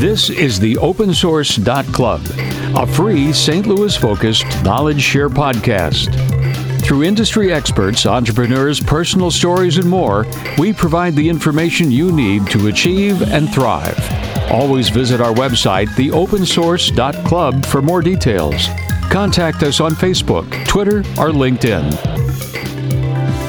This is the Open Source Club, a free St. Louis focused knowledge share podcast. Through industry experts, entrepreneurs, personal stories, and more, we provide the information you need to achieve and thrive. Always visit our website, theopensource.club, for more details. Contact us on Facebook, Twitter, or LinkedIn.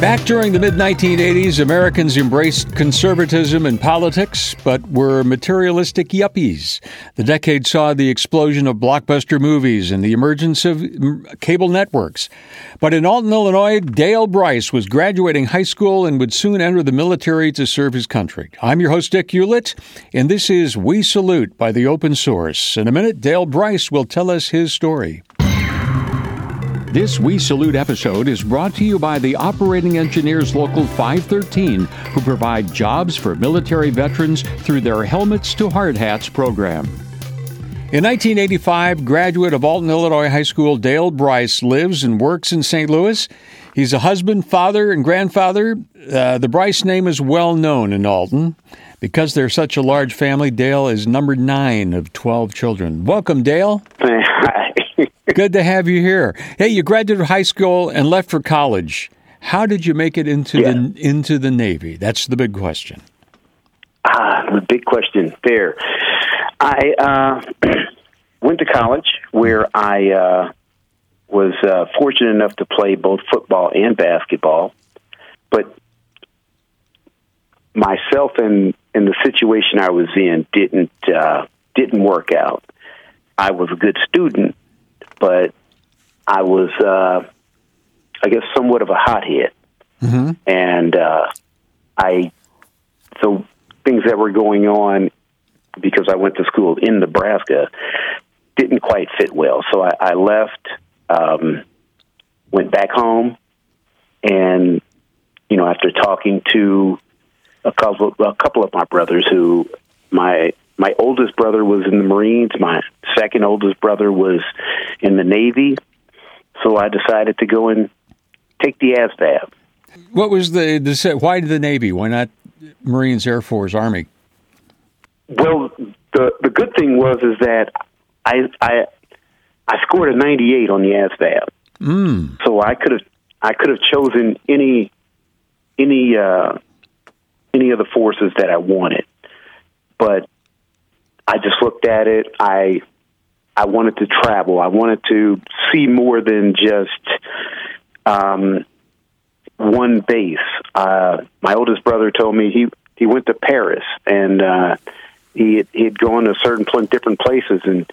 Back during the mid 1980s, Americans embraced conservatism in politics, but were materialistic yuppies. The decade saw the explosion of blockbuster movies and the emergence of mm, cable networks. But in Alton, Illinois, Dale Brice was graduating high school and would soon enter the military to serve his country. I'm your host, Dick Hewlett, and this is We Salute by the Open Source. In a minute, Dale Brice will tell us his story. This We Salute episode is brought to you by the Operating Engineers Local 513, who provide jobs for military veterans through their Helmets to Hard Hats program. In 1985, graduate of Alton, Illinois High School, Dale Brice lives and works in St. Louis. He's a husband, father, and grandfather. Uh, the Brice name is well known in Alton. Because they're such a large family, Dale is number nine of 12 children. Welcome, Dale. Good to have you here. Hey, you graduated high school and left for college. How did you make it into yeah. the into the Navy? That's the big question. Ah, the big question. There, I uh, went to college where I uh, was uh, fortunate enough to play both football and basketball, but myself and and the situation I was in didn't uh, didn't work out. I was a good student, but I was, uh, I guess, somewhat of a hothead, mm-hmm. and uh, I so things that were going on because I went to school in Nebraska didn't quite fit well. So I, I left, um, went back home, and you know, after talking to a couple, a couple of my brothers who my my oldest brother was in the Marines. My second oldest brother was in the Navy. So I decided to go and take the ASVAB. What was the, the why the Navy? Why not Marines, Air Force, Army? Well, the the good thing was is that I I I scored a 98 on the ASVAB. Mm. So I could have I could have chosen any any uh, any of the forces that I wanted, but I just looked at it. I I wanted to travel. I wanted to see more than just um, one base. Uh, my oldest brother told me he he went to Paris and uh, he he had gone to certain pl- different places and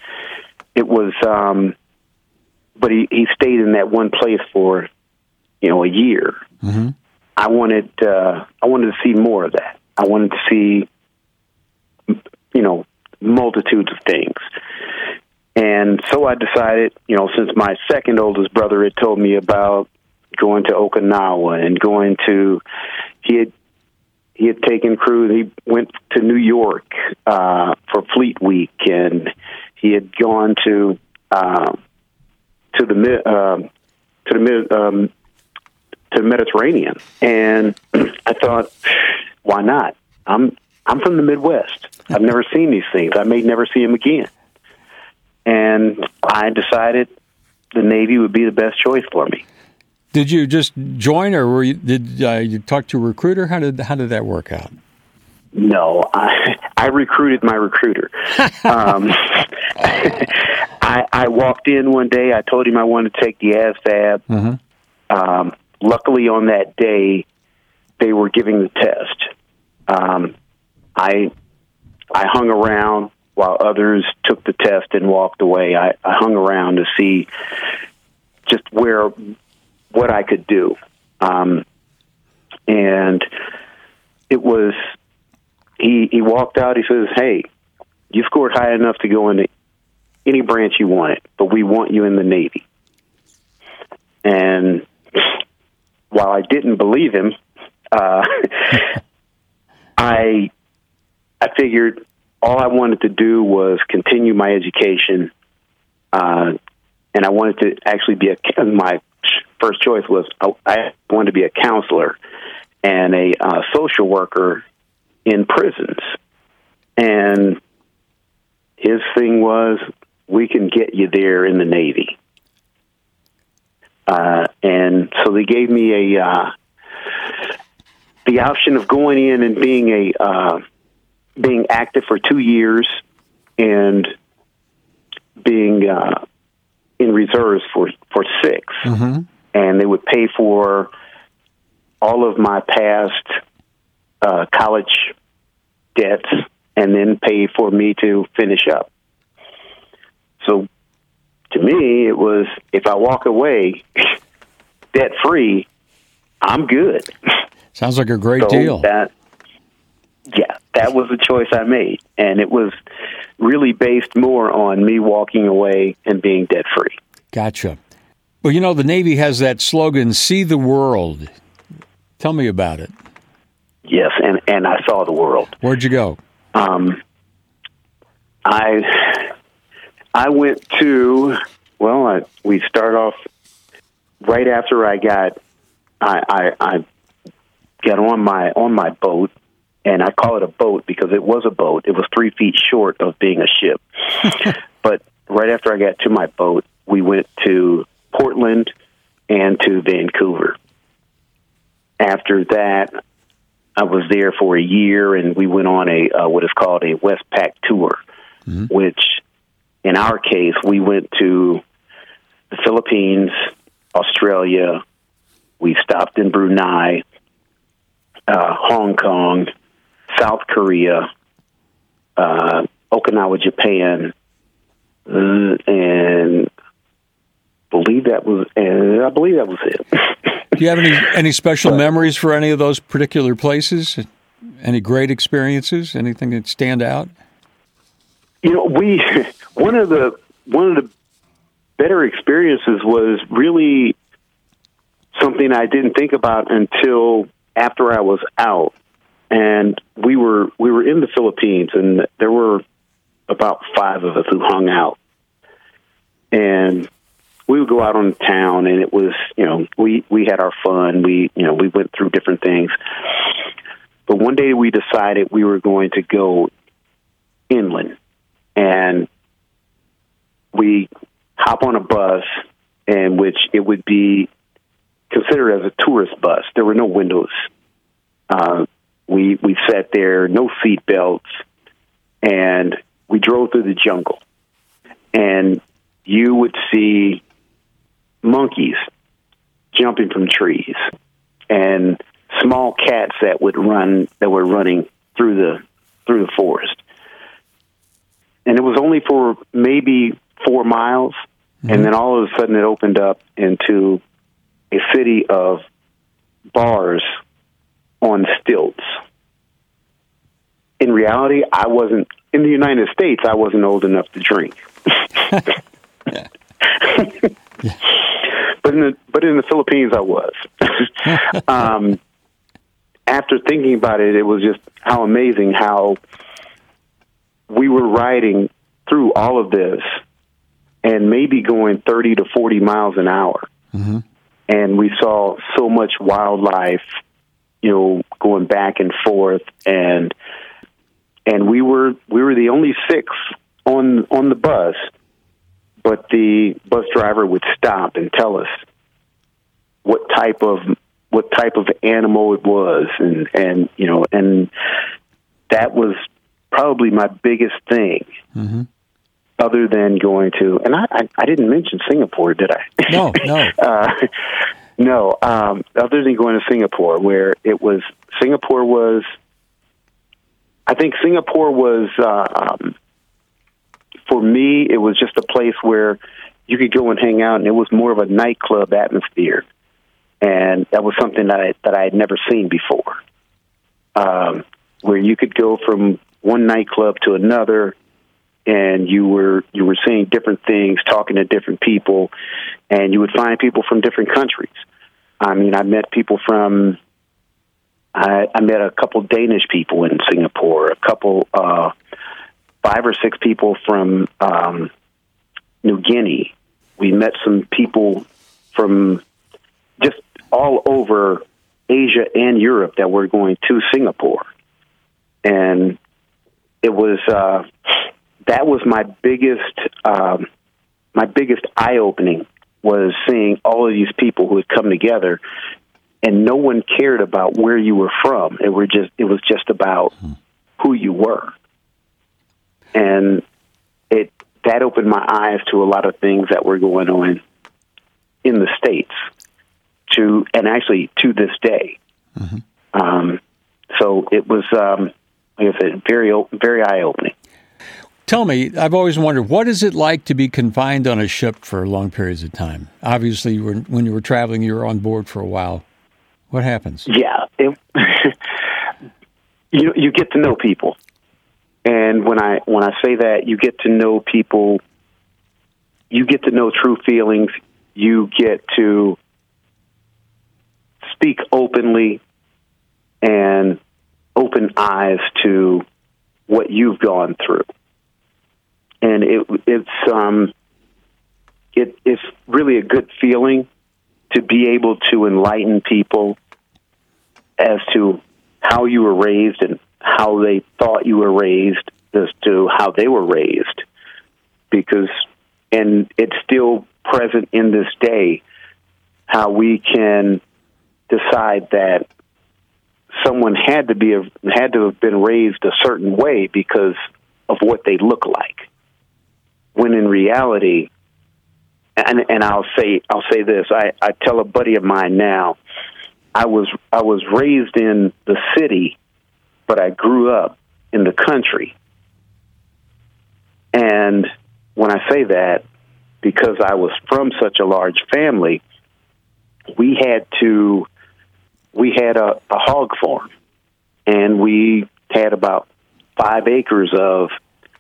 it was um, but he he stayed in that one place for you know a year. Mm-hmm. I wanted uh, I wanted to see more of that. I wanted to see you know multitudes of things. And so I decided, you know, since my second oldest brother had told me about going to Okinawa and going to, he had he had taken crew. He went to New York uh, for Fleet Week, and he had gone to uh, to the uh, to the um, to the Mediterranean. And I thought, why not? I'm I'm from the Midwest. I've never seen these things. I may never see them again. And I decided the Navy would be the best choice for me. Did you just join, or were you, did uh, you talk to a recruiter? How did how did that work out? No, I, I recruited my recruiter. um, I, I walked in one day. I told him I wanted to take the ASVAB. Mm-hmm. Um, luckily, on that day, they were giving the test. Um, I I hung around while others took the test and walked away. I, I hung around to see just where what I could do, um, and it was. He he walked out. He says, "Hey, you scored high enough to go into any branch you wanted, but we want you in the Navy." And while I didn't believe him, uh, I I figured all I wanted to do was continue my education, uh, and I wanted to actually be a. My first choice was I wanted to be a counselor and a uh, social worker in prisons, and his thing was, we can get you there in the Navy. Uh, and so they gave me a uh, the option of going in and being a uh, being active for two years and being uh, in reserves for for 6 mm-hmm. and they would pay for all of my past uh, college debts, and then pay for me to finish up. So, to me, it was if I walk away debt free, I'm good. Sounds like a great so deal. That, that was the choice I made, and it was really based more on me walking away and being debt free. Gotcha. Well, you know, the Navy has that slogan, see the world. Tell me about it. Yes, and, and I saw the world. Where'd you go? Um, I I went to well, I, we start off right after I got I, I I got on my on my boat, and I call it a boat because it was a boat. It was three feet short of being a ship. but right after I got to my boat, we went to Portland and to Vancouver. After that, I was there for a year, and we went on a uh, what is called a Westpac tour, Mhm. which, in our case, we went to the Philippines, Australia. We stopped in Brunei, uh, Hong Kong, South Korea, uh, Okinawa, Japan, uh, and believe that was and I believe that was it. Do you have any any special memories for any of those particular places? Any great experiences? Anything that stand out? you know, we one of the one of the better experiences was really something I didn't think about until after I was out. And we were we were in the Philippines and there were about 5 of us who hung out. And we would go out on town and it was, you know, we we had our fun. We, you know, we went through different things. But one day we decided we were going to go inland and we hop on a bus in which it would be considered as a tourist bus. There were no windows. Uh, we we sat there, no seat belts, and we drove through the jungle. And you would see monkeys jumping from trees, and small cats that would run that were running through the through the forest and it was only for maybe four miles, and mm-hmm. then all of a sudden it opened up into a city of bars on stilts. In reality, I wasn't in the United States. I wasn't old enough to drink. But in the but in the Philippines, I was. um, after thinking about it, it was just how amazing how we were riding through all of this and maybe going 30 to 40 miles an hour. Mhm. And we saw so much wildlife, you know, going back and forth and and we were we were the only six on on the bus, but the bus driver would stop and tell us what type of what type of animal it was and and you know and that was probably my biggest thing Mhm. other than going to and I, I, I didn't mention Singapore, did I? No, no. uh, no, um, other than going to Singapore, where it was Singapore was. I think Singapore was uh, um, for me. It was just a place where you could go and hang out, and it was more of a nightclub atmosphere, and that was something that I, that I had never seen before. Um, where you could go from one nightclub to another, and you were you were seeing different things, talking to different people, and you would find people from different countries. I mean, I met people from. I, I met a couple Danish people in Singapore, a couple, uh, five or six people from um, New Guinea. We met some people from just all over Asia and Europe that were going to Singapore, and it was uh, that was my biggest um, my biggest eye opening was seeing all of these people who had come together and no one cared about where you were from. It were just it was just about who you were. And it that opened my eyes to a lot of things that were going on in the states to and actually to this day. Mm-hmm. Um, so it was um, like I said, very very eye opening. Tell me, I've always wondered what is it like to be confined on a ship for long periods of time? Obviously, you were, when you were traveling, you were on board for a while. What happens? Yeah, it, you you get to know people, and when I when I say that, you get to know people. You get to know true feelings. You get to speak openly and open eyes to what you've gone through, and it it's um it it's really a good feeling to be able to enlighten people as to how you were raised and how they thought you were raised as to how they were raised. Because and it's still present in this day how we can decide that someone had to be had to have been raised a certain way because of what they look like. When in reality and and I'll say I'll say this. I, I tell a buddy of mine now. I was I was raised in the city, but I grew up in the country. And when I say that, because I was from such a large family, we had to we had a, a hog farm, and we had about five acres of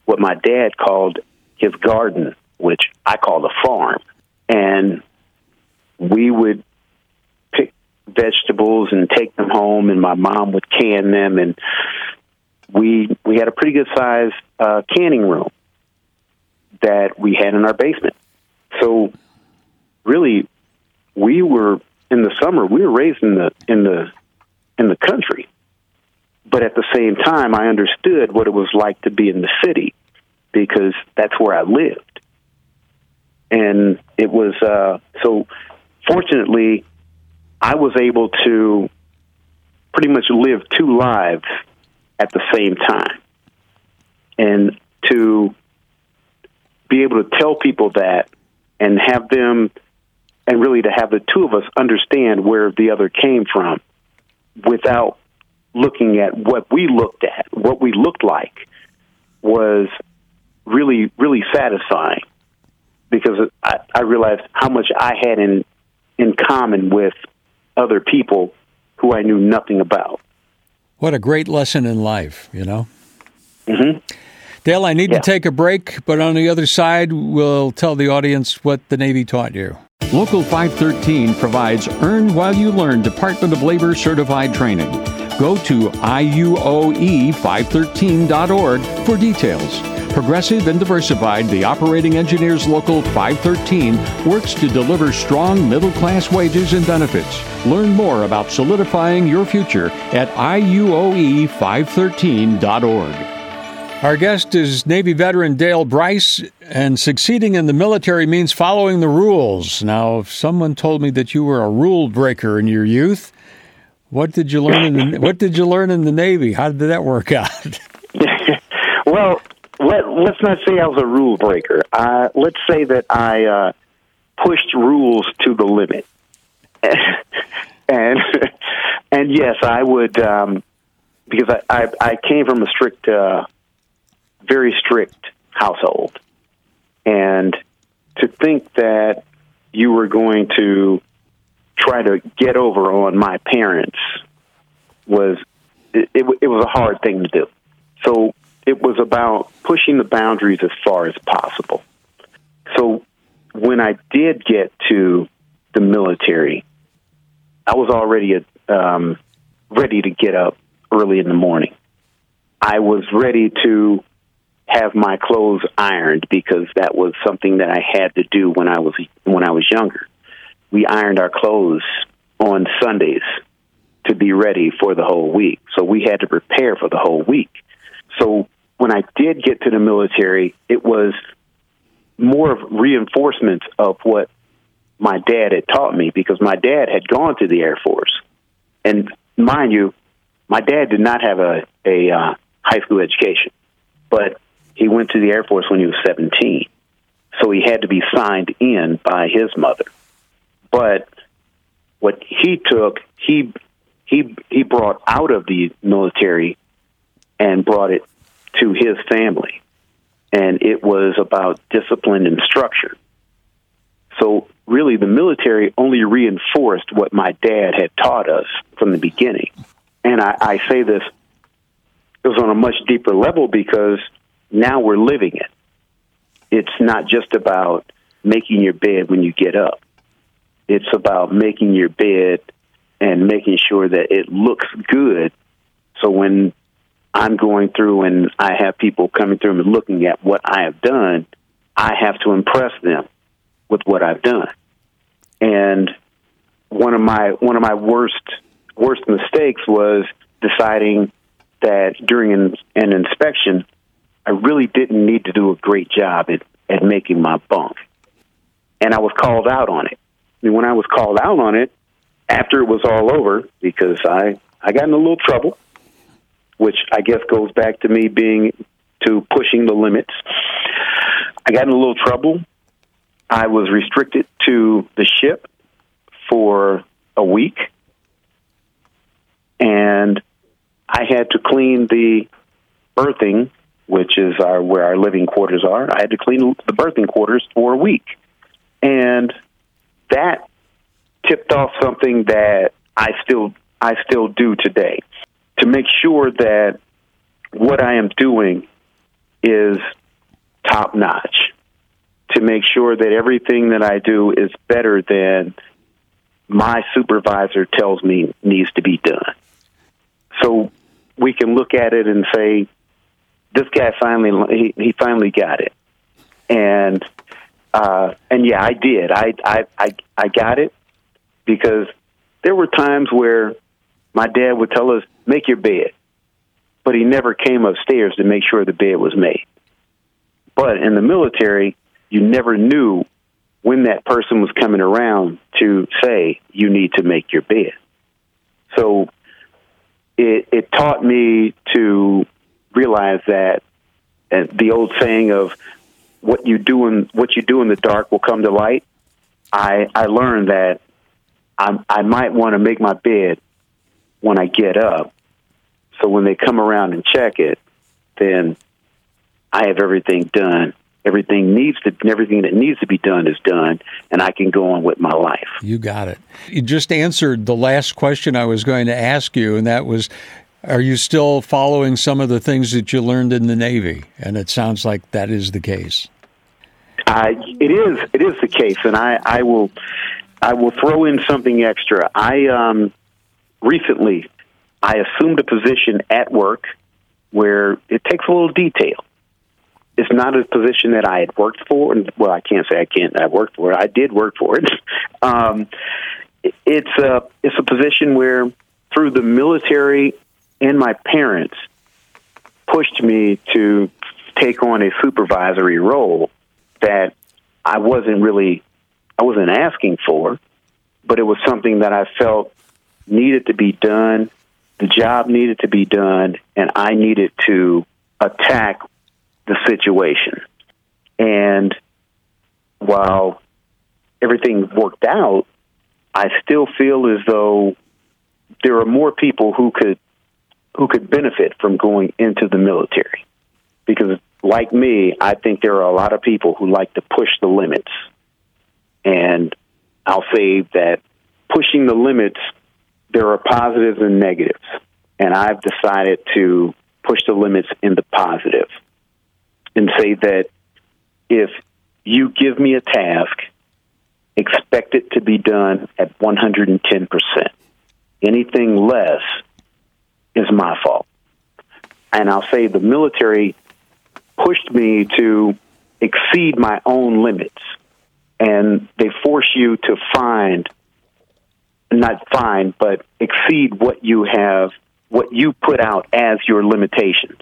what my dad called his garden which I call the farm. And we would pick vegetables and take them home, and my mom would can them. And we we had a pretty good size uh, canning room that we had in our basement. So really, we were in the summer. We were raised in the in the in the country, but at the same time, I understood what it was like to be in the city because that's where I lived and it was uh, so. Fortunately, I was able to pretty much live two lives at the same time, and to be able to tell people that and have them and really to have the two of us understand where the other came from without looking at what we looked at, what we looked like was really, really satisfying because I, I realized how much I had in in common with other people who I knew nothing about. What a great lesson in life, you know. Mm-hmm. Dale, I need yeah. to take a break, but on the other side, we'll tell the audience what the Navy taught you. Local 513 provides Earn While You Learn Department of Labor certified training. Go to IUOE513.org for details. Progressive and diversified, the Operating Engineers Local 513 works to deliver strong middle class wages and benefits. Learn more about solidifying your future at IUOE513.org. Our guest is Navy veteran Dale Brice, and succeeding in the military means following the rules. Now, if someone told me that you were a rule breaker in your youth, what did you learn in the, what did you learn in the Navy? How did that work out? well, let let's not say I was a rule breaker. Uh, let's say that I uh, pushed rules to the limit, and and yes, I would um, because I, I I came from a strict, uh, very strict household, and to think that you were going to try to get over on my parents was it, it, it was a hard thing to do. So it was about pushing the boundaries as far as possible. So when I did get to the military, I was already um, ready to get up early in the morning. I was ready to have my clothes ironed because that was something that I had to do when I was when I was younger. We ironed our clothes on Sundays to be ready for the whole week. So we had to prepare for the whole week. So when I did get to the military, it was more of reinforcement of what my dad had taught me because my dad had gone to the Air Force. And mind you, my dad did not have a, a uh, high school education, but he went to the Air Force when he was 17. So he had to be signed in by his mother. But what he took, he he he brought out of the military and brought it to his family. And it was about discipline and structure. So really the military only reinforced what my dad had taught us from the beginning. And I, I say this it was on a much deeper level because now we're living it. It's not just about making your bed when you get up. It's about making your bed and making sure that it looks good. So when I'm going through and I have people coming through and looking at what I have done, I have to impress them with what I've done. And one of my one of my worst worst mistakes was deciding that during an, an inspection, I really didn't need to do a great job at, at making my bunk. And I was called out on it. And when I was called out on it, after it was all over, because I, I got in a little trouble, which I guess goes back to me being to pushing the limits. I got in a little trouble. I was restricted to the ship for a week, and I had to clean the berthing, which is our where our living quarters are. I had to clean the berthing quarters for a week, and that tipped off something that I still I still do today to make sure that what I am doing is top notch. To make sure that everything that I do is better than my supervisor tells me needs to be done. So we can look at it and say, this guy finally he, he finally got it, and uh, and yeah, I did. I I I I got it because there were times where my dad would tell us, "Make your bed," but he never came upstairs to make sure the bed was made. But in the military, you never knew when that person was coming around to say you need to make your bed. So it, it taught me to realize that uh, the old saying of what you do in what you do in the dark will come to light. I I learned that I I might want to make my bed when I get up, so when they come around and check it, then I have everything done everything needs to everything that needs to be done is done and I can go on with my life. You got it. You just answered the last question I was going to ask you and that was are you still following some of the things that you learned in the Navy? And it sounds like that is the case. Uh, it is. It is the case, and I, I will. I will throw in something extra. I um, recently I assumed a position at work where it takes a little detail it's not a position that I had worked for. And well, I can't say I can't. I worked for it. I did work for it. um, it's a it's a position where through the military and my parents pushed me to take on a supervisory role that I wasn't really I wasn't asking for, but it was something that I felt needed to be done. The job needed to be done, and I needed to attack the situation. And while everything worked out, I still feel as though there are more people who could who could benefit from going into the military. Because like me, I think there are a lot of people who like to push the limits. And I'll say that pushing the limits there are positives and negatives. And I've decided to push the limits in the positive and say that if you give me a task, expect it to be done at 110%. Anything less is my fault. And I'll say the military pushed me to exceed my own limits. And they force you to find, not find, but exceed what you have, what you put out as your limitations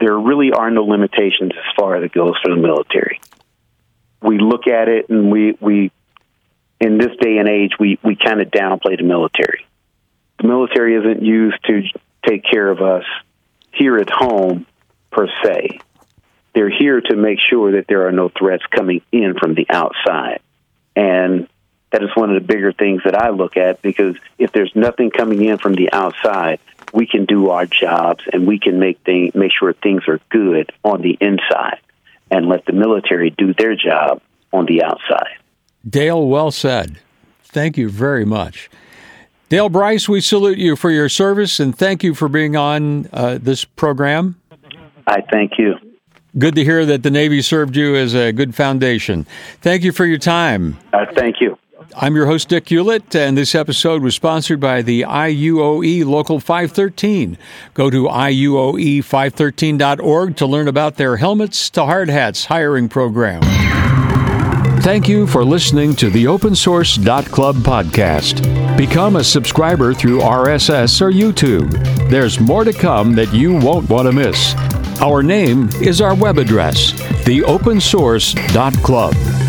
there really are no limitations as far as it goes for the military. We look at it and we, we in this day and age, we, we kind of downplay the military. The military isn't used to take care of us here at home per se. They're here to make sure that there are no threats coming in from the outside. And that is one of the bigger things that I look at because if there's nothing coming in from the outside, we can do our jobs and we can make things, make sure things are good on the inside and let the military do their job on the outside. Dale, well said. Thank you very much. Dale Brice, we salute you for your service and thank you for being on uh, this program. I thank you. Good to hear that the Navy served you as a good foundation. Thank you for your time. Uh, thank you. I'm your host, Dick Hewlett, and this episode was sponsored by the IUOE Local 513. Go to IUOE513.org to learn about their helmets to hard hats hiring program. Thank you for listening to the Open Source Club podcast. Become a subscriber through RSS or YouTube. There's more to come that you won't want to miss. Our name is our web address, theopensource.club.